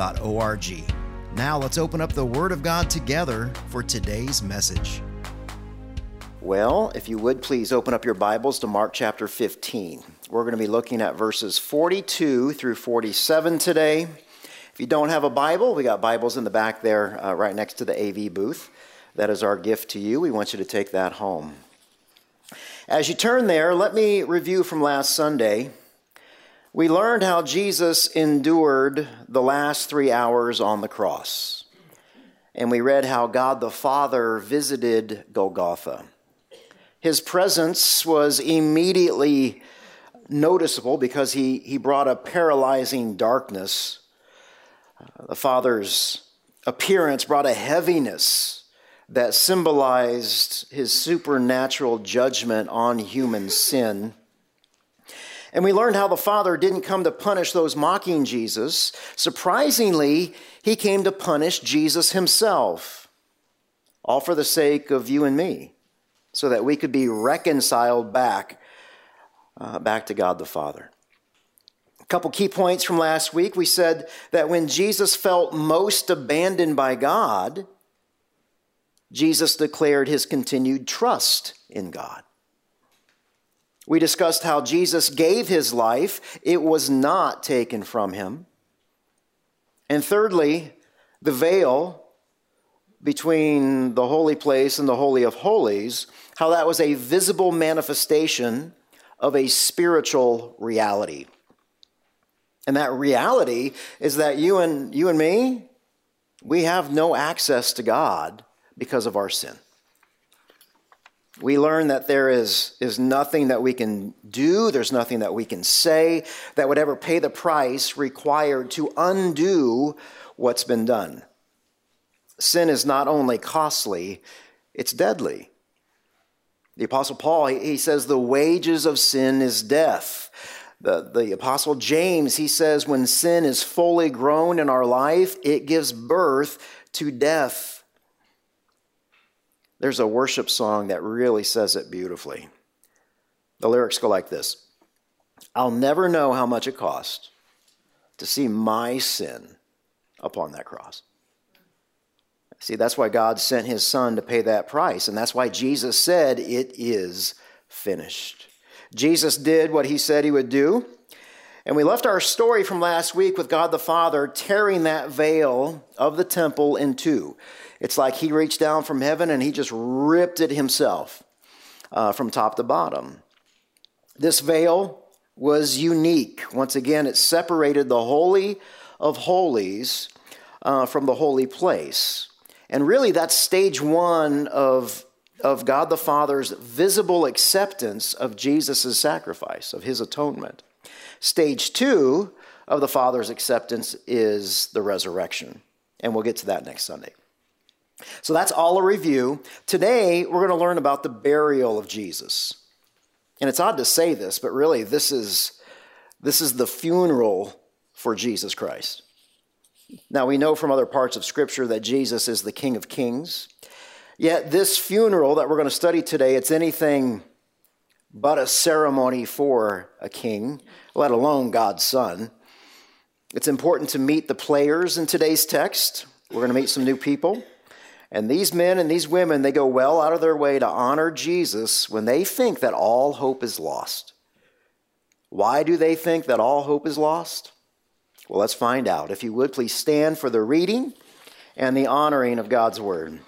riverbible.org. Now let's open up the Word of God together for today's message. Well, if you would please open up your Bibles to Mark chapter 15. We're going to be looking at verses 42 through 47 today. If you don't have a Bible, we got Bibles in the back there uh, right next to the AV booth. That is our gift to you. We want you to take that home. As you turn there, let me review from last Sunday. We learned how Jesus endured the last three hours on the cross. And we read how God the Father visited Golgotha. His presence was immediately noticeable because he, he brought a paralyzing darkness. Uh, the Father's appearance brought a heaviness that symbolized his supernatural judgment on human sin. And we learned how the Father didn't come to punish those mocking Jesus. Surprisingly, he came to punish Jesus himself, all for the sake of you and me, so that we could be reconciled back, uh, back to God the Father. A couple key points from last week. We said that when Jesus felt most abandoned by God, Jesus declared his continued trust in God. We discussed how Jesus gave his life, it was not taken from him. And thirdly, the veil between the holy place and the Holy of Holies, how that was a visible manifestation of a spiritual reality. And that reality is that you and, you and me, we have no access to God because of our sin we learn that there is, is nothing that we can do, there's nothing that we can say that would ever pay the price required to undo what's been done. Sin is not only costly, it's deadly. The Apostle Paul, he, says, the wages of sin is death. The, the Apostle James, he says, when sin is fully grown in our life, it gives birth to death. There's a worship song that really says it beautifully. The lyrics go like this I'll never know how much it cost to see my sin upon that cross. See, that's why God sent his son to pay that price. And that's why Jesus said, It is finished. Jesus did what he said he would do. And we left our story from last week with God the Father tearing that veil of the temple in two. It's like he reached down from heaven and he just ripped it himself uh, from top to bottom. This veil was unique. Once again, it separated the Holy of Holies uh, from the holy place. And really, that's stage one of, of God the Father's visible acceptance of Jesus' sacrifice, of his atonement. Stage two of the Father's acceptance is the resurrection. And we'll get to that next Sunday. So that's all a review. Today, we're going to learn about the burial of Jesus. And it's odd to say this, but really, this is, this is the funeral for Jesus Christ. Now, we know from other parts of Scripture that Jesus is the King of Kings. Yet, this funeral that we're going to study today, it's anything but a ceremony for a king, let alone God's Son. It's important to meet the players in today's text. We're going to meet some new people. And these men and these women, they go well out of their way to honor Jesus when they think that all hope is lost. Why do they think that all hope is lost? Well, let's find out. If you would, please stand for the reading and the honoring of God's word.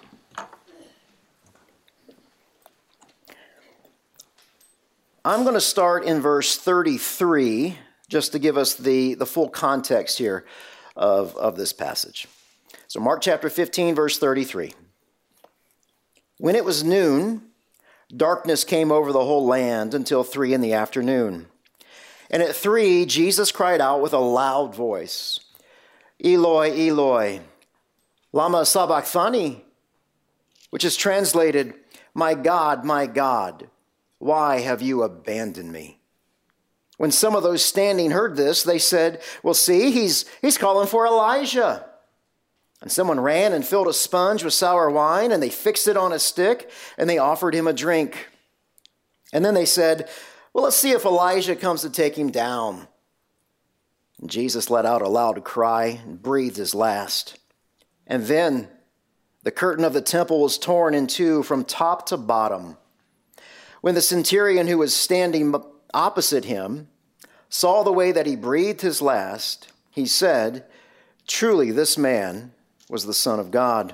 I'm going to start in verse 33 just to give us the, the full context here of, of this passage. So, Mark chapter 15, verse 33. When it was noon, darkness came over the whole land until three in the afternoon. And at three, Jesus cried out with a loud voice Eloi, Eloi, Lama Sabachthani, which is translated, My God, my God, why have you abandoned me? When some of those standing heard this, they said, Well, see, he's, he's calling for Elijah. And someone ran and filled a sponge with sour wine, and they fixed it on a stick, and they offered him a drink. And then they said, Well, let's see if Elijah comes to take him down. And Jesus let out a loud cry and breathed his last. And then the curtain of the temple was torn in two from top to bottom. When the centurion who was standing opposite him saw the way that he breathed his last, he said, Truly, this man was the Son of God.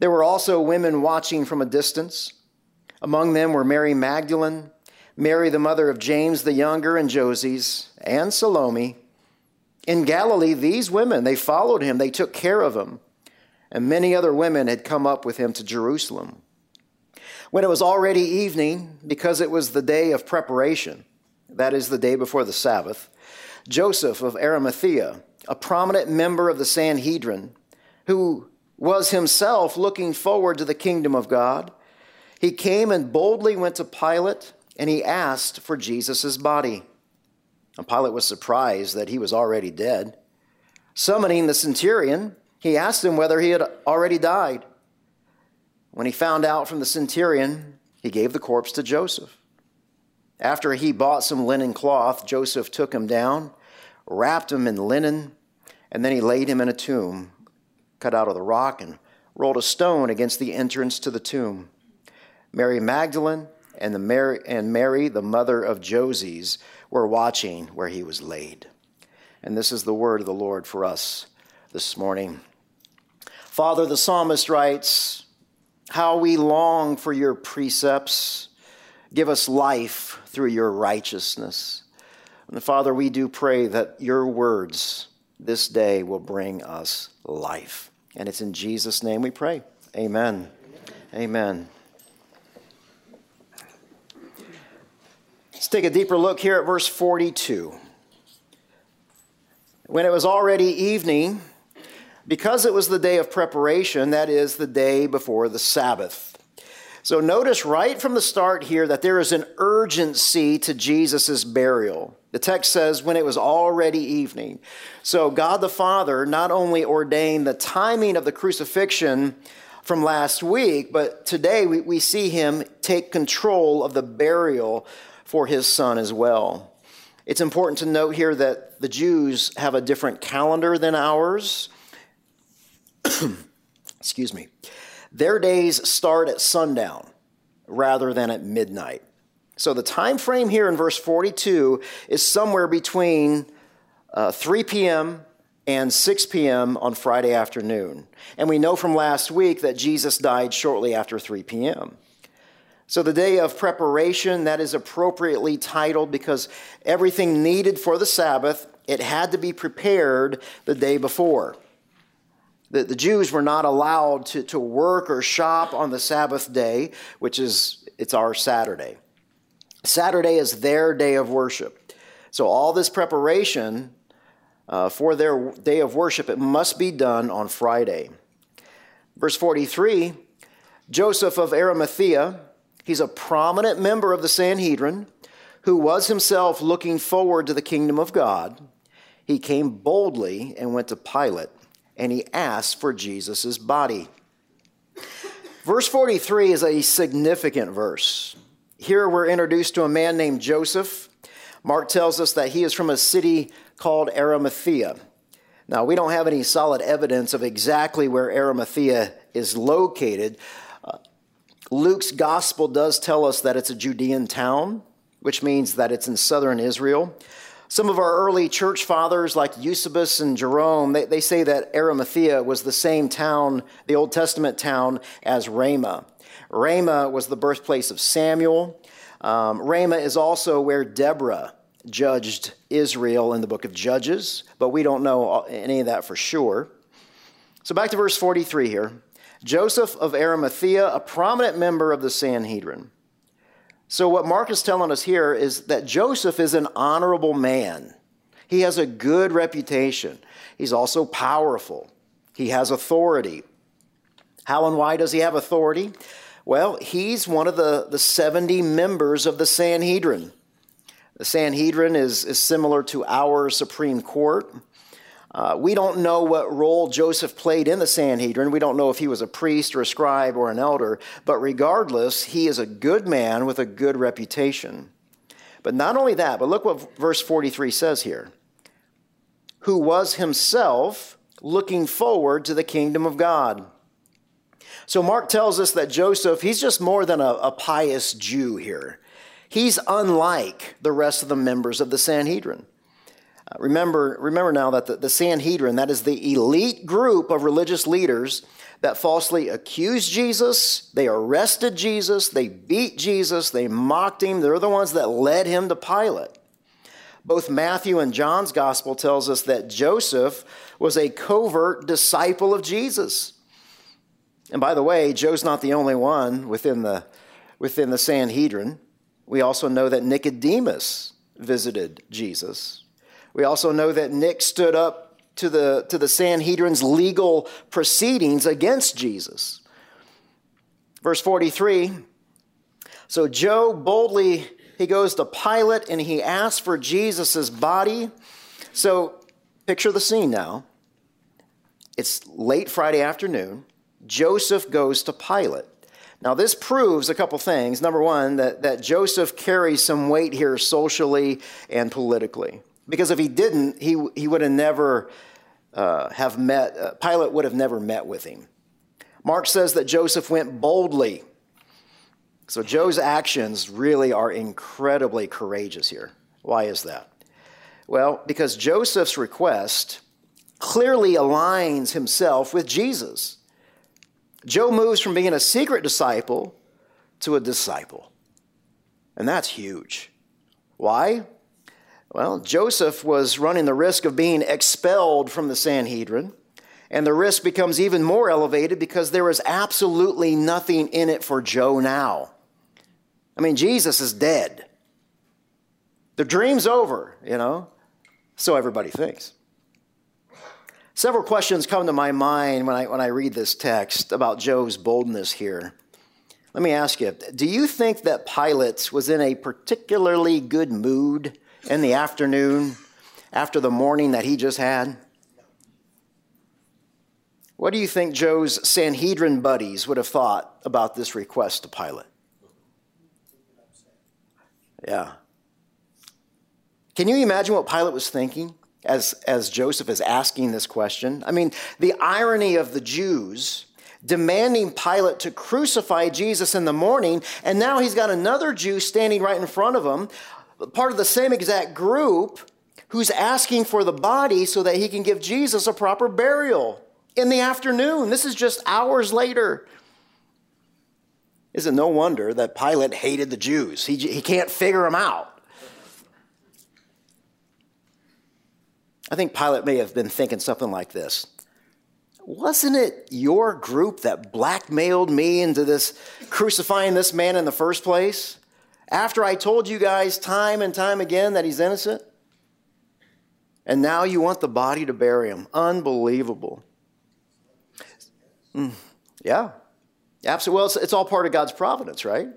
There were also women watching from a distance. Among them were Mary Magdalene, Mary the mother of James the younger and Joses, and Salome. In Galilee, these women, they followed him, they took care of him, and many other women had come up with him to Jerusalem. When it was already evening, because it was the day of preparation, that is the day before the Sabbath, Joseph of Arimathea, a prominent member of the Sanhedrin, who was himself looking forward to the kingdom of God, he came and boldly went to Pilate and he asked for Jesus' body. And Pilate was surprised that he was already dead. Summoning the centurion, he asked him whether he had already died. When he found out from the centurion, he gave the corpse to Joseph. After he bought some linen cloth, Joseph took him down, wrapped him in linen, and then he laid him in a tomb cut out of the rock and rolled a stone against the entrance to the tomb. Mary Magdalene and, the Mary, and Mary, the mother of Joses, were watching where he was laid. And this is the word of the Lord for us this morning. Father, the psalmist writes, How we long for your precepts. Give us life through your righteousness. And Father, we do pray that your words this day will bring us life. And it's in Jesus' name we pray. Amen. Amen. Let's take a deeper look here at verse 42. When it was already evening, because it was the day of preparation, that is, the day before the Sabbath. So notice right from the start here that there is an urgency to Jesus' burial. The text says, when it was already evening. So God the Father not only ordained the timing of the crucifixion from last week, but today we, we see him take control of the burial for his son as well. It's important to note here that the Jews have a different calendar than ours. Excuse me. Their days start at sundown rather than at midnight. So the time frame here in verse 42 is somewhere between uh, 3 p.m. and 6 p.m. on Friday afternoon. And we know from last week that Jesus died shortly after 3 p.m. So the day of preparation, that is appropriately titled because everything needed for the Sabbath, it had to be prepared the day before. The, the Jews were not allowed to, to work or shop on the Sabbath day, which is, it's our Saturday. Saturday is their day of worship. So all this preparation uh, for their day of worship, it must be done on Friday. Verse 43 Joseph of Arimathea, he's a prominent member of the Sanhedrin who was himself looking forward to the kingdom of God. He came boldly and went to Pilate and he asked for Jesus' body. Verse 43 is a significant verse. Here we're introduced to a man named Joseph. Mark tells us that he is from a city called Arimathea. Now, we don't have any solid evidence of exactly where Arimathea is located. Uh, Luke's gospel does tell us that it's a Judean town, which means that it's in southern Israel. Some of our early church fathers, like Eusebius and Jerome, they, they say that Arimathea was the same town, the Old Testament town, as Ramah. Ramah was the birthplace of Samuel. Um, Ramah is also where Deborah judged Israel in the book of Judges, but we don't know any of that for sure. So back to verse 43 here. Joseph of Arimathea, a prominent member of the Sanhedrin. So, what Mark is telling us here is that Joseph is an honorable man. He has a good reputation. He's also powerful. He has authority. How and why does he have authority? Well, he's one of the, the 70 members of the Sanhedrin. The Sanhedrin is, is similar to our Supreme Court. Uh, we don't know what role Joseph played in the Sanhedrin. We don't know if he was a priest or a scribe or an elder, but regardless, he is a good man with a good reputation. But not only that, but look what verse 43 says here who was himself looking forward to the kingdom of God. So Mark tells us that Joseph, he's just more than a, a pious Jew here. He's unlike the rest of the members of the Sanhedrin. Uh, remember, remember now that the, the Sanhedrin, that is the elite group of religious leaders that falsely accused Jesus, they arrested Jesus, they beat Jesus, they mocked him. They're the ones that led him to Pilate. Both Matthew and John's gospel tells us that Joseph was a covert disciple of Jesus. And by the way, Joe's not the only one within the, within the Sanhedrin. We also know that Nicodemus visited Jesus. We also know that Nick stood up to the, to the Sanhedrin's legal proceedings against Jesus. Verse 43 So Joe boldly he goes to Pilate and he asks for Jesus' body. So picture the scene now. It's late Friday afternoon. Joseph goes to Pilate. Now, this proves a couple things. Number one, that, that Joseph carries some weight here socially and politically. Because if he didn't, he, he would have never uh, have met, uh, Pilate would have never met with him. Mark says that Joseph went boldly. So Joe's actions really are incredibly courageous here. Why is that? Well, because Joseph's request clearly aligns himself with Jesus. Joe moves from being a secret disciple to a disciple. And that's huge. Why? Well, Joseph was running the risk of being expelled from the Sanhedrin, and the risk becomes even more elevated because there is absolutely nothing in it for Joe now. I mean, Jesus is dead. The dream's over, you know? So everybody thinks. Several questions come to my mind when I, when I read this text about Joe's boldness here. Let me ask you do you think that Pilate was in a particularly good mood in the afternoon after the morning that he just had? What do you think Joe's Sanhedrin buddies would have thought about this request to Pilate? Yeah. Can you imagine what Pilate was thinking? as, as Joseph is asking this question. I mean, the irony of the Jews demanding Pilate to crucify Jesus in the morning, and now he's got another Jew standing right in front of him, part of the same exact group, who's asking for the body so that he can give Jesus a proper burial in the afternoon. This is just hours later. Is it no wonder that Pilate hated the Jews? He, he can't figure them out. I think Pilate may have been thinking something like this Wasn't it your group that blackmailed me into this crucifying this man in the first place? After I told you guys time and time again that he's innocent? And now you want the body to bury him. Unbelievable. Mm, yeah. Absolutely. Well, it's, it's all part of God's providence, right?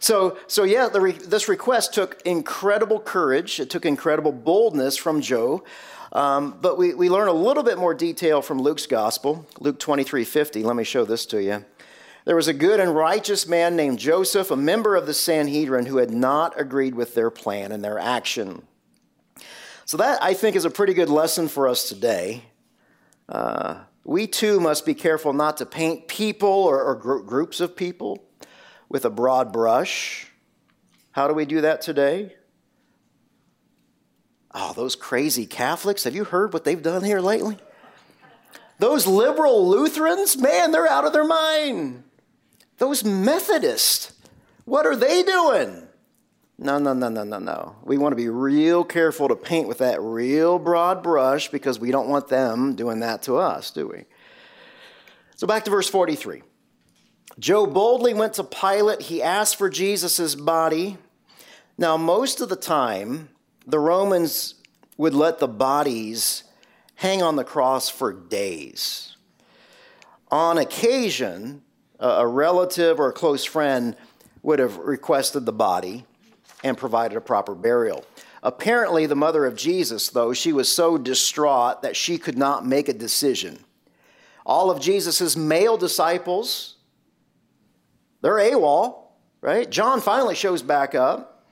So, so yeah, re- this request took incredible courage. It took incredible boldness from Joe. Um, but we, we learn a little bit more detail from Luke's gospel, Luke 23 50. Let me show this to you. There was a good and righteous man named Joseph, a member of the Sanhedrin, who had not agreed with their plan and their action. So, that I think is a pretty good lesson for us today. Uh, we too must be careful not to paint people or, or gr- groups of people with a broad brush. How do we do that today? Oh, those crazy Catholics, have you heard what they've done here lately? Those liberal Lutherans, man, they're out of their mind. Those Methodists, what are they doing? No, no, no, no, no, no. We want to be real careful to paint with that real broad brush because we don't want them doing that to us, do we? So back to verse 43. Joe boldly went to Pilate. He asked for Jesus' body. Now, most of the time, the Romans would let the bodies hang on the cross for days. On occasion, a relative or a close friend would have requested the body and provided a proper burial. Apparently, the mother of Jesus, though, she was so distraught that she could not make a decision. All of Jesus' male disciples, they're AWOL, right? John finally shows back up.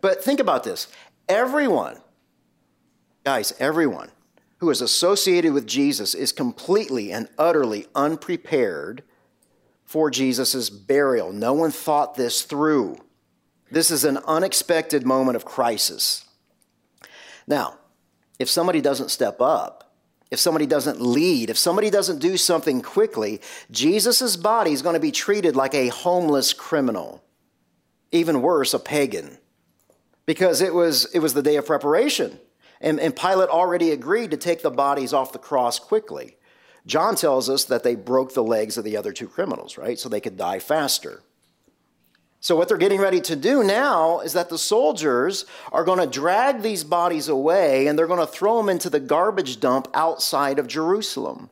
But think about this everyone, guys, everyone who is associated with Jesus is completely and utterly unprepared for Jesus' burial. No one thought this through. This is an unexpected moment of crisis. Now, if somebody doesn't step up, if somebody doesn't lead, if somebody doesn't do something quickly, Jesus' body is going to be treated like a homeless criminal. Even worse, a pagan. Because it was, it was the day of preparation. And, and Pilate already agreed to take the bodies off the cross quickly. John tells us that they broke the legs of the other two criminals, right? So they could die faster. So, what they're getting ready to do now is that the soldiers are going to drag these bodies away and they're going to throw them into the garbage dump outside of Jerusalem.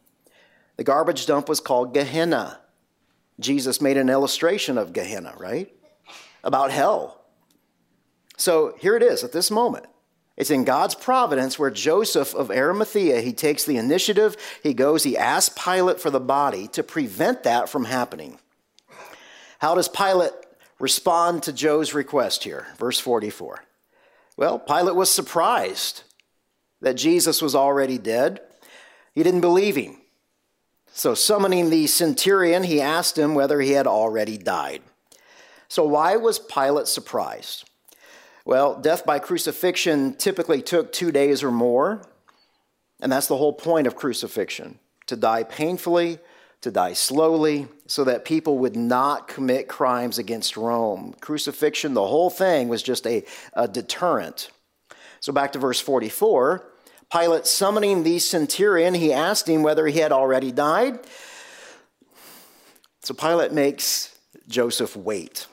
The garbage dump was called Gehenna. Jesus made an illustration of Gehenna, right? About hell. So, here it is at this moment. It's in God's providence where Joseph of Arimathea, he takes the initiative, he goes, he asks Pilate for the body to prevent that from happening. How does Pilate respond to Joe's request here. Verse 44. Well, Pilate was surprised that Jesus was already dead. He didn't believe him. So, summoning the centurion, he asked him whether he had already died. So, why was Pilate surprised? Well, death by crucifixion typically took two days or more, and that's the whole point of crucifixion to die painfully to die slowly so that people would not commit crimes against Rome. Crucifixion, the whole thing was just a, a deterrent. So back to verse 44. Pilate summoning the centurion, he asked him whether he had already died. So Pilate makes Joseph wait.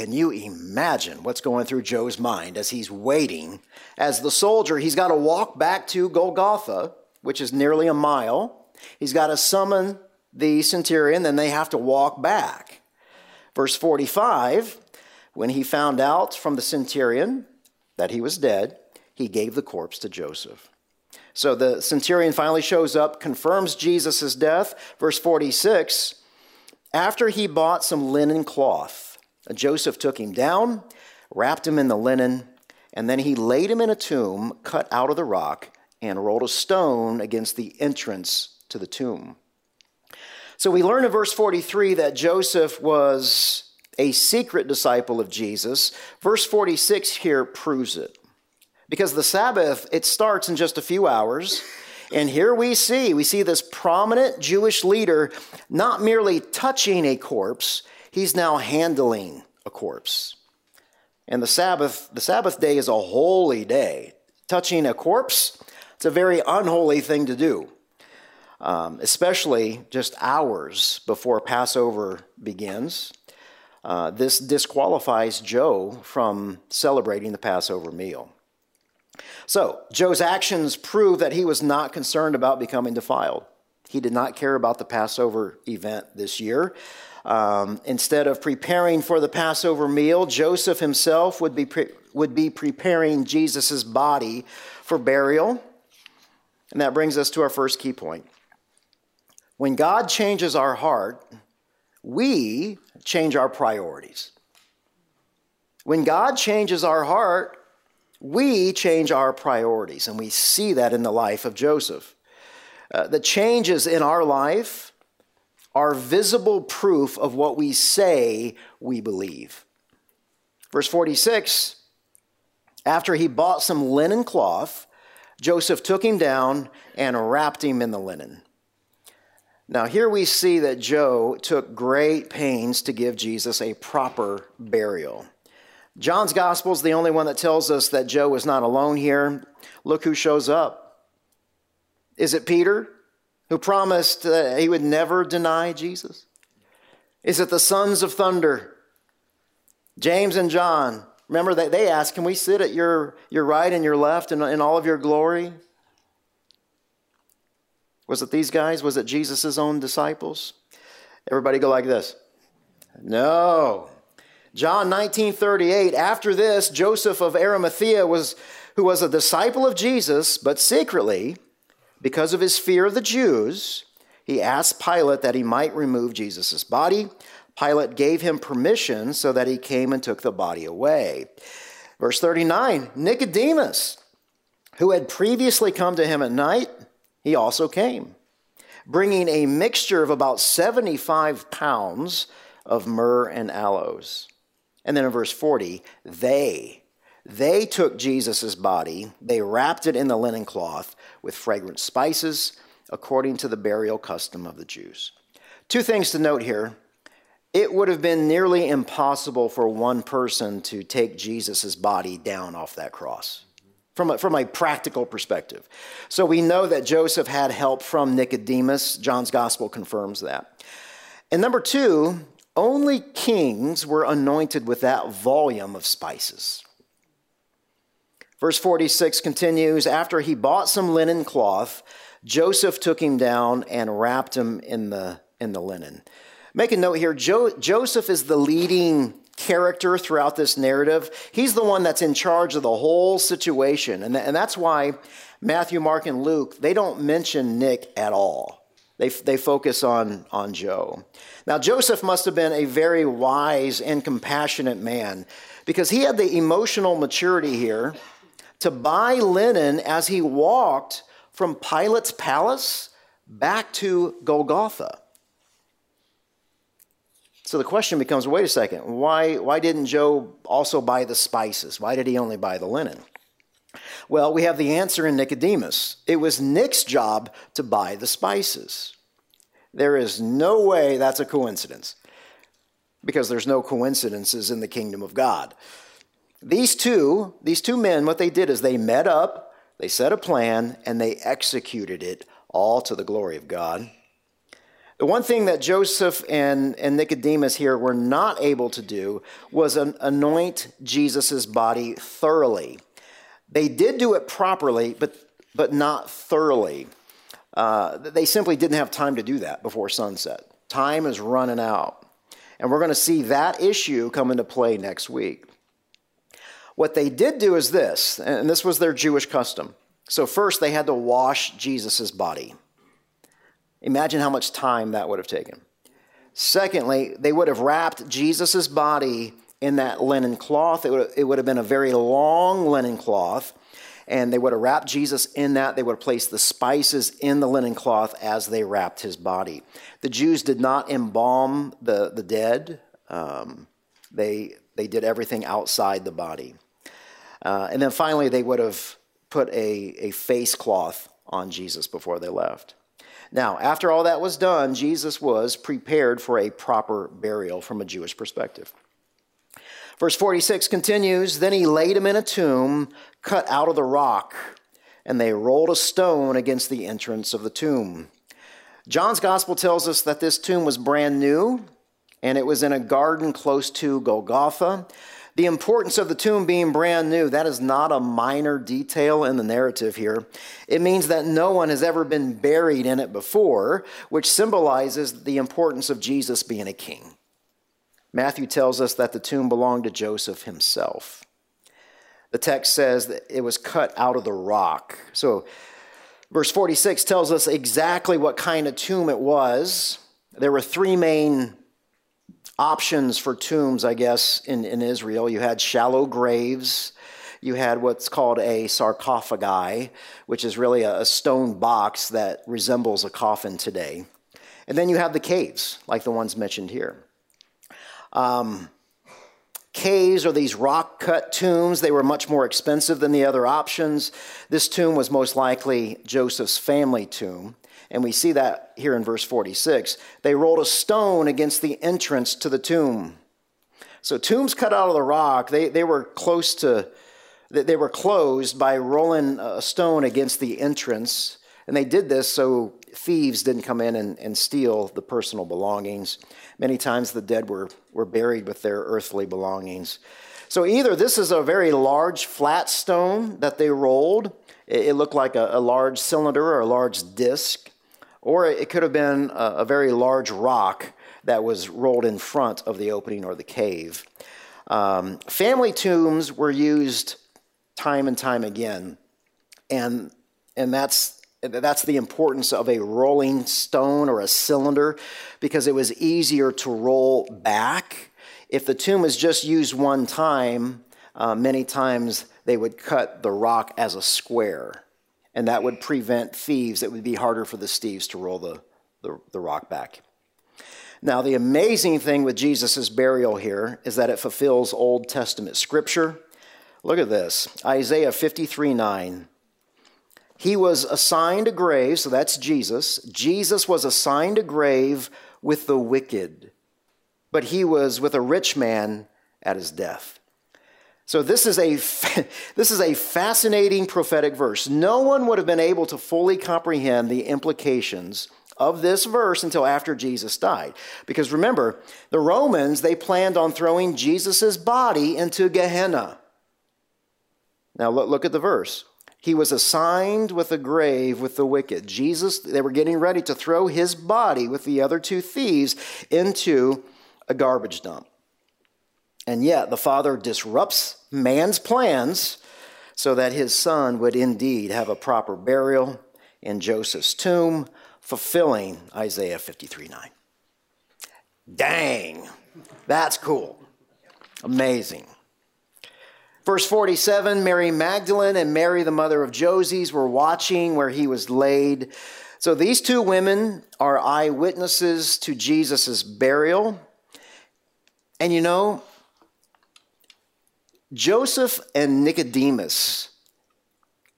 Can you imagine what's going through Joe's mind as he's waiting? As the soldier, he's got to walk back to Golgotha, which is nearly a mile. He's got to summon the centurion, then they have to walk back. Verse 45 when he found out from the centurion that he was dead, he gave the corpse to Joseph. So the centurion finally shows up, confirms Jesus' death. Verse 46 After he bought some linen cloth, Joseph took him down, wrapped him in the linen, and then he laid him in a tomb cut out of the rock and rolled a stone against the entrance to the tomb. So we learn in verse 43 that Joseph was a secret disciple of Jesus. Verse 46 here proves it. Because the Sabbath, it starts in just a few hours. And here we see, we see this prominent Jewish leader not merely touching a corpse, he's now handling a corpse. And the Sabbath, the Sabbath day is a holy day. Touching a corpse, it's a very unholy thing to do um, especially just hours before Passover begins. Uh, this disqualifies Joe from celebrating the Passover meal. So, Joe's actions prove that he was not concerned about becoming defiled. He did not care about the Passover event this year. Um, instead of preparing for the Passover meal, Joseph himself would be, pre- would be preparing Jesus' body for burial. And that brings us to our first key point. When God changes our heart, we change our priorities. When God changes our heart, we change our priorities. And we see that in the life of Joseph. Uh, the changes in our life are visible proof of what we say we believe. Verse 46 After he bought some linen cloth, Joseph took him down and wrapped him in the linen. Now, here we see that Joe took great pains to give Jesus a proper burial. John's gospel is the only one that tells us that Joe was not alone here. Look who shows up. Is it Peter, who promised that he would never deny Jesus? Is it the sons of thunder, James and John, Remember that they asked, Can we sit at your, your right and your left in, in all of your glory? Was it these guys? Was it Jesus' own disciples? Everybody go like this. No. John 19 38, after this, Joseph of Arimathea was who was a disciple of Jesus, but secretly, because of his fear of the Jews, he asked Pilate that he might remove Jesus' body. Pilate gave him permission so that he came and took the body away. Verse 39 Nicodemus, who had previously come to him at night, he also came, bringing a mixture of about 75 pounds of myrrh and aloes. And then in verse 40, they, they took Jesus' body, they wrapped it in the linen cloth with fragrant spices, according to the burial custom of the Jews. Two things to note here. It would have been nearly impossible for one person to take Jesus' body down off that cross from a, from a practical perspective. So we know that Joseph had help from Nicodemus. John's gospel confirms that. And number two, only kings were anointed with that volume of spices. Verse 46 continues After he bought some linen cloth, Joseph took him down and wrapped him in the, in the linen. Make a note here jo- Joseph is the leading character throughout this narrative. He's the one that's in charge of the whole situation. And, th- and that's why Matthew, Mark, and Luke, they don't mention Nick at all. They, they focus on, on Joe. Now, Joseph must have been a very wise and compassionate man because he had the emotional maturity here to buy linen as he walked from Pilate's palace back to Golgotha. So the question becomes wait a second, why, why didn't Joe also buy the spices? Why did he only buy the linen? Well, we have the answer in Nicodemus. It was Nick's job to buy the spices. There is no way that's a coincidence because there's no coincidences in the kingdom of God. These two, these two men, what they did is they met up, they set a plan, and they executed it all to the glory of God. The one thing that Joseph and, and Nicodemus here were not able to do was an, anoint Jesus' body thoroughly. They did do it properly, but, but not thoroughly. Uh, they simply didn't have time to do that before sunset. Time is running out. And we're going to see that issue come into play next week. What they did do is this, and this was their Jewish custom. So, first, they had to wash Jesus' body. Imagine how much time that would have taken. Secondly, they would have wrapped Jesus' body in that linen cloth. It would, it would have been a very long linen cloth, and they would have wrapped Jesus in that. They would have placed the spices in the linen cloth as they wrapped his body. The Jews did not embalm the, the dead, um, they, they did everything outside the body. Uh, and then finally, they would have put a, a face cloth on Jesus before they left. Now, after all that was done, Jesus was prepared for a proper burial from a Jewish perspective. Verse 46 continues Then he laid him in a tomb cut out of the rock, and they rolled a stone against the entrance of the tomb. John's gospel tells us that this tomb was brand new, and it was in a garden close to Golgotha. The importance of the tomb being brand new, that is not a minor detail in the narrative here. It means that no one has ever been buried in it before, which symbolizes the importance of Jesus being a king. Matthew tells us that the tomb belonged to Joseph himself. The text says that it was cut out of the rock. So, verse 46 tells us exactly what kind of tomb it was. There were three main options for tombs, I guess, in, in Israel. You had shallow graves, you had what's called a sarcophagi, which is really a, a stone box that resembles a coffin today. And then you have the caves, like the ones mentioned here. Um, caves or these rock cut tombs, they were much more expensive than the other options. This tomb was most likely Joseph's family tomb. And we see that here in verse 46. They rolled a stone against the entrance to the tomb. So tombs cut out of the rock, they, they were close to, they were closed by rolling a stone against the entrance. And they did this so thieves didn't come in and, and steal the personal belongings. Many times the dead were, were buried with their earthly belongings. So either this is a very large flat stone that they rolled, it, looked like a, a, large cylinder or a large disc, or it could have been a, very large rock that was rolled in front of the opening or the cave. Um, family tombs were used time and time again, and and that's that's the importance of a rolling stone or a cylinder because it was easier to roll back. If the tomb was just used one time, uh, many times they would cut the rock as a square, and that would prevent thieves. It would be harder for the thieves to roll the, the, the rock back. Now, the amazing thing with Jesus' burial here is that it fulfills Old Testament scripture. Look at this Isaiah 53 9. He was assigned a grave, so that's Jesus. Jesus was assigned a grave with the wicked, but he was with a rich man at his death. So this is a this is a fascinating prophetic verse. No one would have been able to fully comprehend the implications of this verse until after Jesus died. Because remember, the Romans, they planned on throwing Jesus' body into Gehenna. Now look, look at the verse. He was assigned with a grave with the wicked. Jesus, they were getting ready to throw his body with the other two thieves into a garbage dump. And yet, the Father disrupts man's plans so that his son would indeed have a proper burial in Joseph's tomb, fulfilling Isaiah 53 9. Dang, that's cool. Amazing. Verse 47 Mary Magdalene and Mary, the mother of Joses, were watching where he was laid. So these two women are eyewitnesses to Jesus' burial. And you know, Joseph and Nicodemus,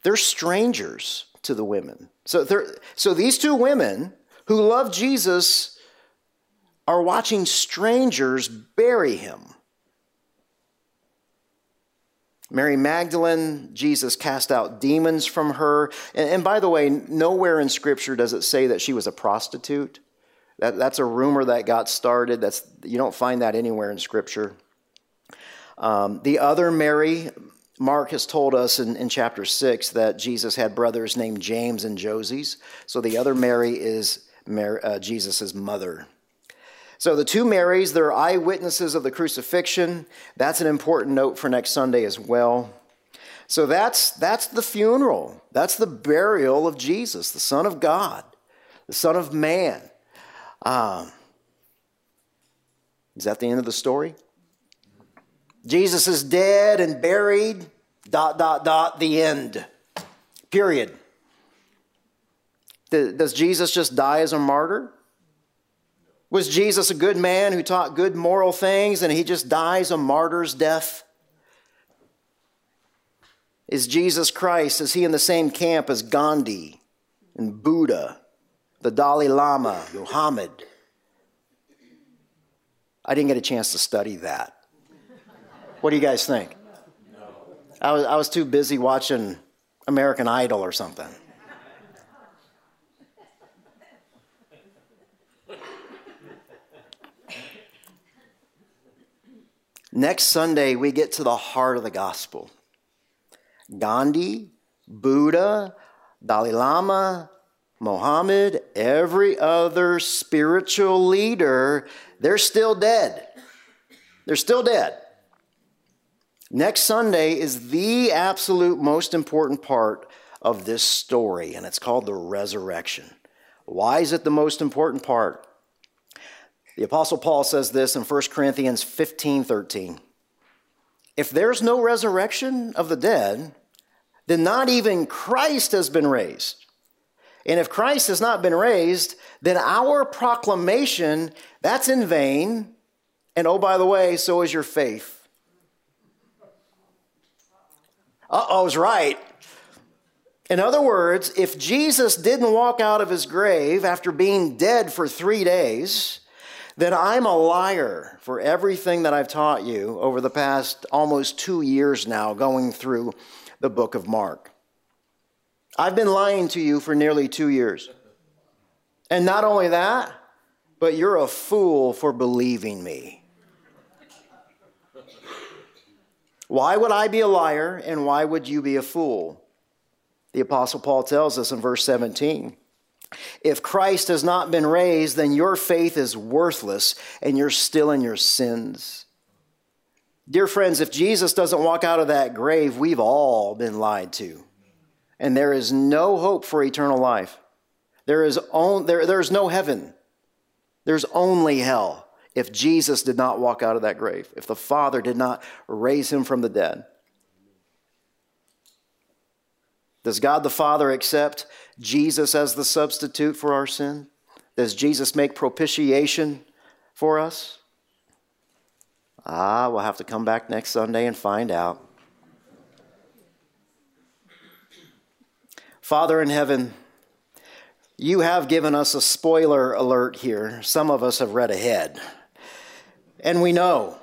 they're strangers to the women. So, so these two women who love Jesus are watching strangers bury him. Mary Magdalene, Jesus cast out demons from her. And, and, by the way, nowhere in Scripture does it say that she was a prostitute. That, that's a rumor that got started. That's, you don't find that anywhere in Scripture. Um, the other Mary, Mark has told us in, in chapter 6 that Jesus had brothers named James and Joses. So the other Mary is Mary, uh, Jesus' mother. So the two Marys, they're eyewitnesses of the crucifixion. That's an important note for next Sunday as well. So that's, that's the funeral. That's the burial of Jesus, the Son of God, the Son of Man. Um, is that the end of the story? Jesus is dead and buried, dot, dot, dot, the end. Period. Does Jesus just die as a martyr? Was Jesus a good man who taught good moral things and he just dies a martyr's death? Is Jesus Christ, is he in the same camp as Gandhi and Buddha, the Dalai Lama, Muhammad? I didn't get a chance to study that. What do you guys think? I was, I was too busy watching American Idol or something. Next Sunday, we get to the heart of the gospel. Gandhi, Buddha, Dalai Lama, Mohammed, every other spiritual leader, they're still dead. They're still dead. Next Sunday is the absolute most important part of this story, and it's called the resurrection. Why is it the most important part? The Apostle Paul says this in 1 Corinthians 15 13. If there's no resurrection of the dead, then not even Christ has been raised. And if Christ has not been raised, then our proclamation, that's in vain. And oh, by the way, so is your faith. Uh oh, I was right. In other words, if Jesus didn't walk out of his grave after being dead for three days, then I'm a liar for everything that I've taught you over the past almost two years now going through the book of Mark. I've been lying to you for nearly two years. And not only that, but you're a fool for believing me. Why would I be a liar and why would you be a fool? The Apostle Paul tells us in verse 17 if Christ has not been raised, then your faith is worthless and you're still in your sins. Dear friends, if Jesus doesn't walk out of that grave, we've all been lied to. And there is no hope for eternal life. There is, on, there, there is no heaven. There's only hell if Jesus did not walk out of that grave, if the Father did not raise him from the dead. Does God the Father accept Jesus as the substitute for our sin? Does Jesus make propitiation for us? Ah, we'll have to come back next Sunday and find out. Father in heaven, you have given us a spoiler alert here. Some of us have read ahead. And we know,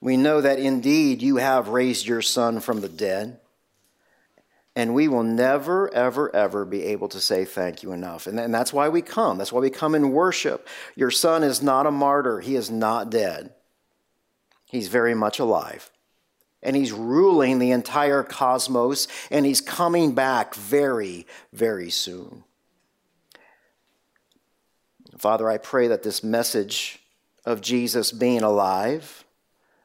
we know that indeed you have raised your son from the dead. And we will never, ever, ever be able to say thank you enough. And, and that's why we come. That's why we come in worship. Your son is not a martyr, he is not dead. He's very much alive. And he's ruling the entire cosmos, and he's coming back very, very soon. Father, I pray that this message of Jesus being alive,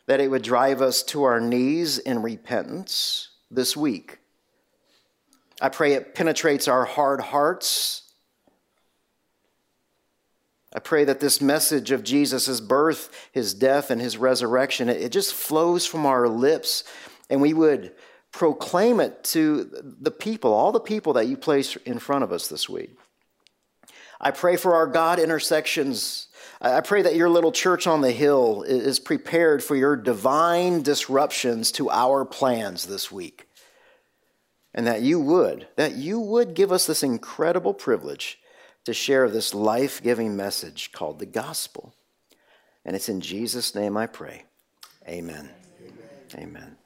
that it would drive us to our knees in repentance this week I pray it penetrates our hard hearts. I pray that this message of Jesus' birth, his death, and his resurrection, it just flows from our lips, and we would proclaim it to the people, all the people that you place in front of us this week. I pray for our God intersections. I pray that your little church on the hill is prepared for your divine disruptions to our plans this week and that you would, that you would give us this incredible privilege to share this life giving message called the gospel. And it's in Jesus' name I pray. Amen. Amen. Amen.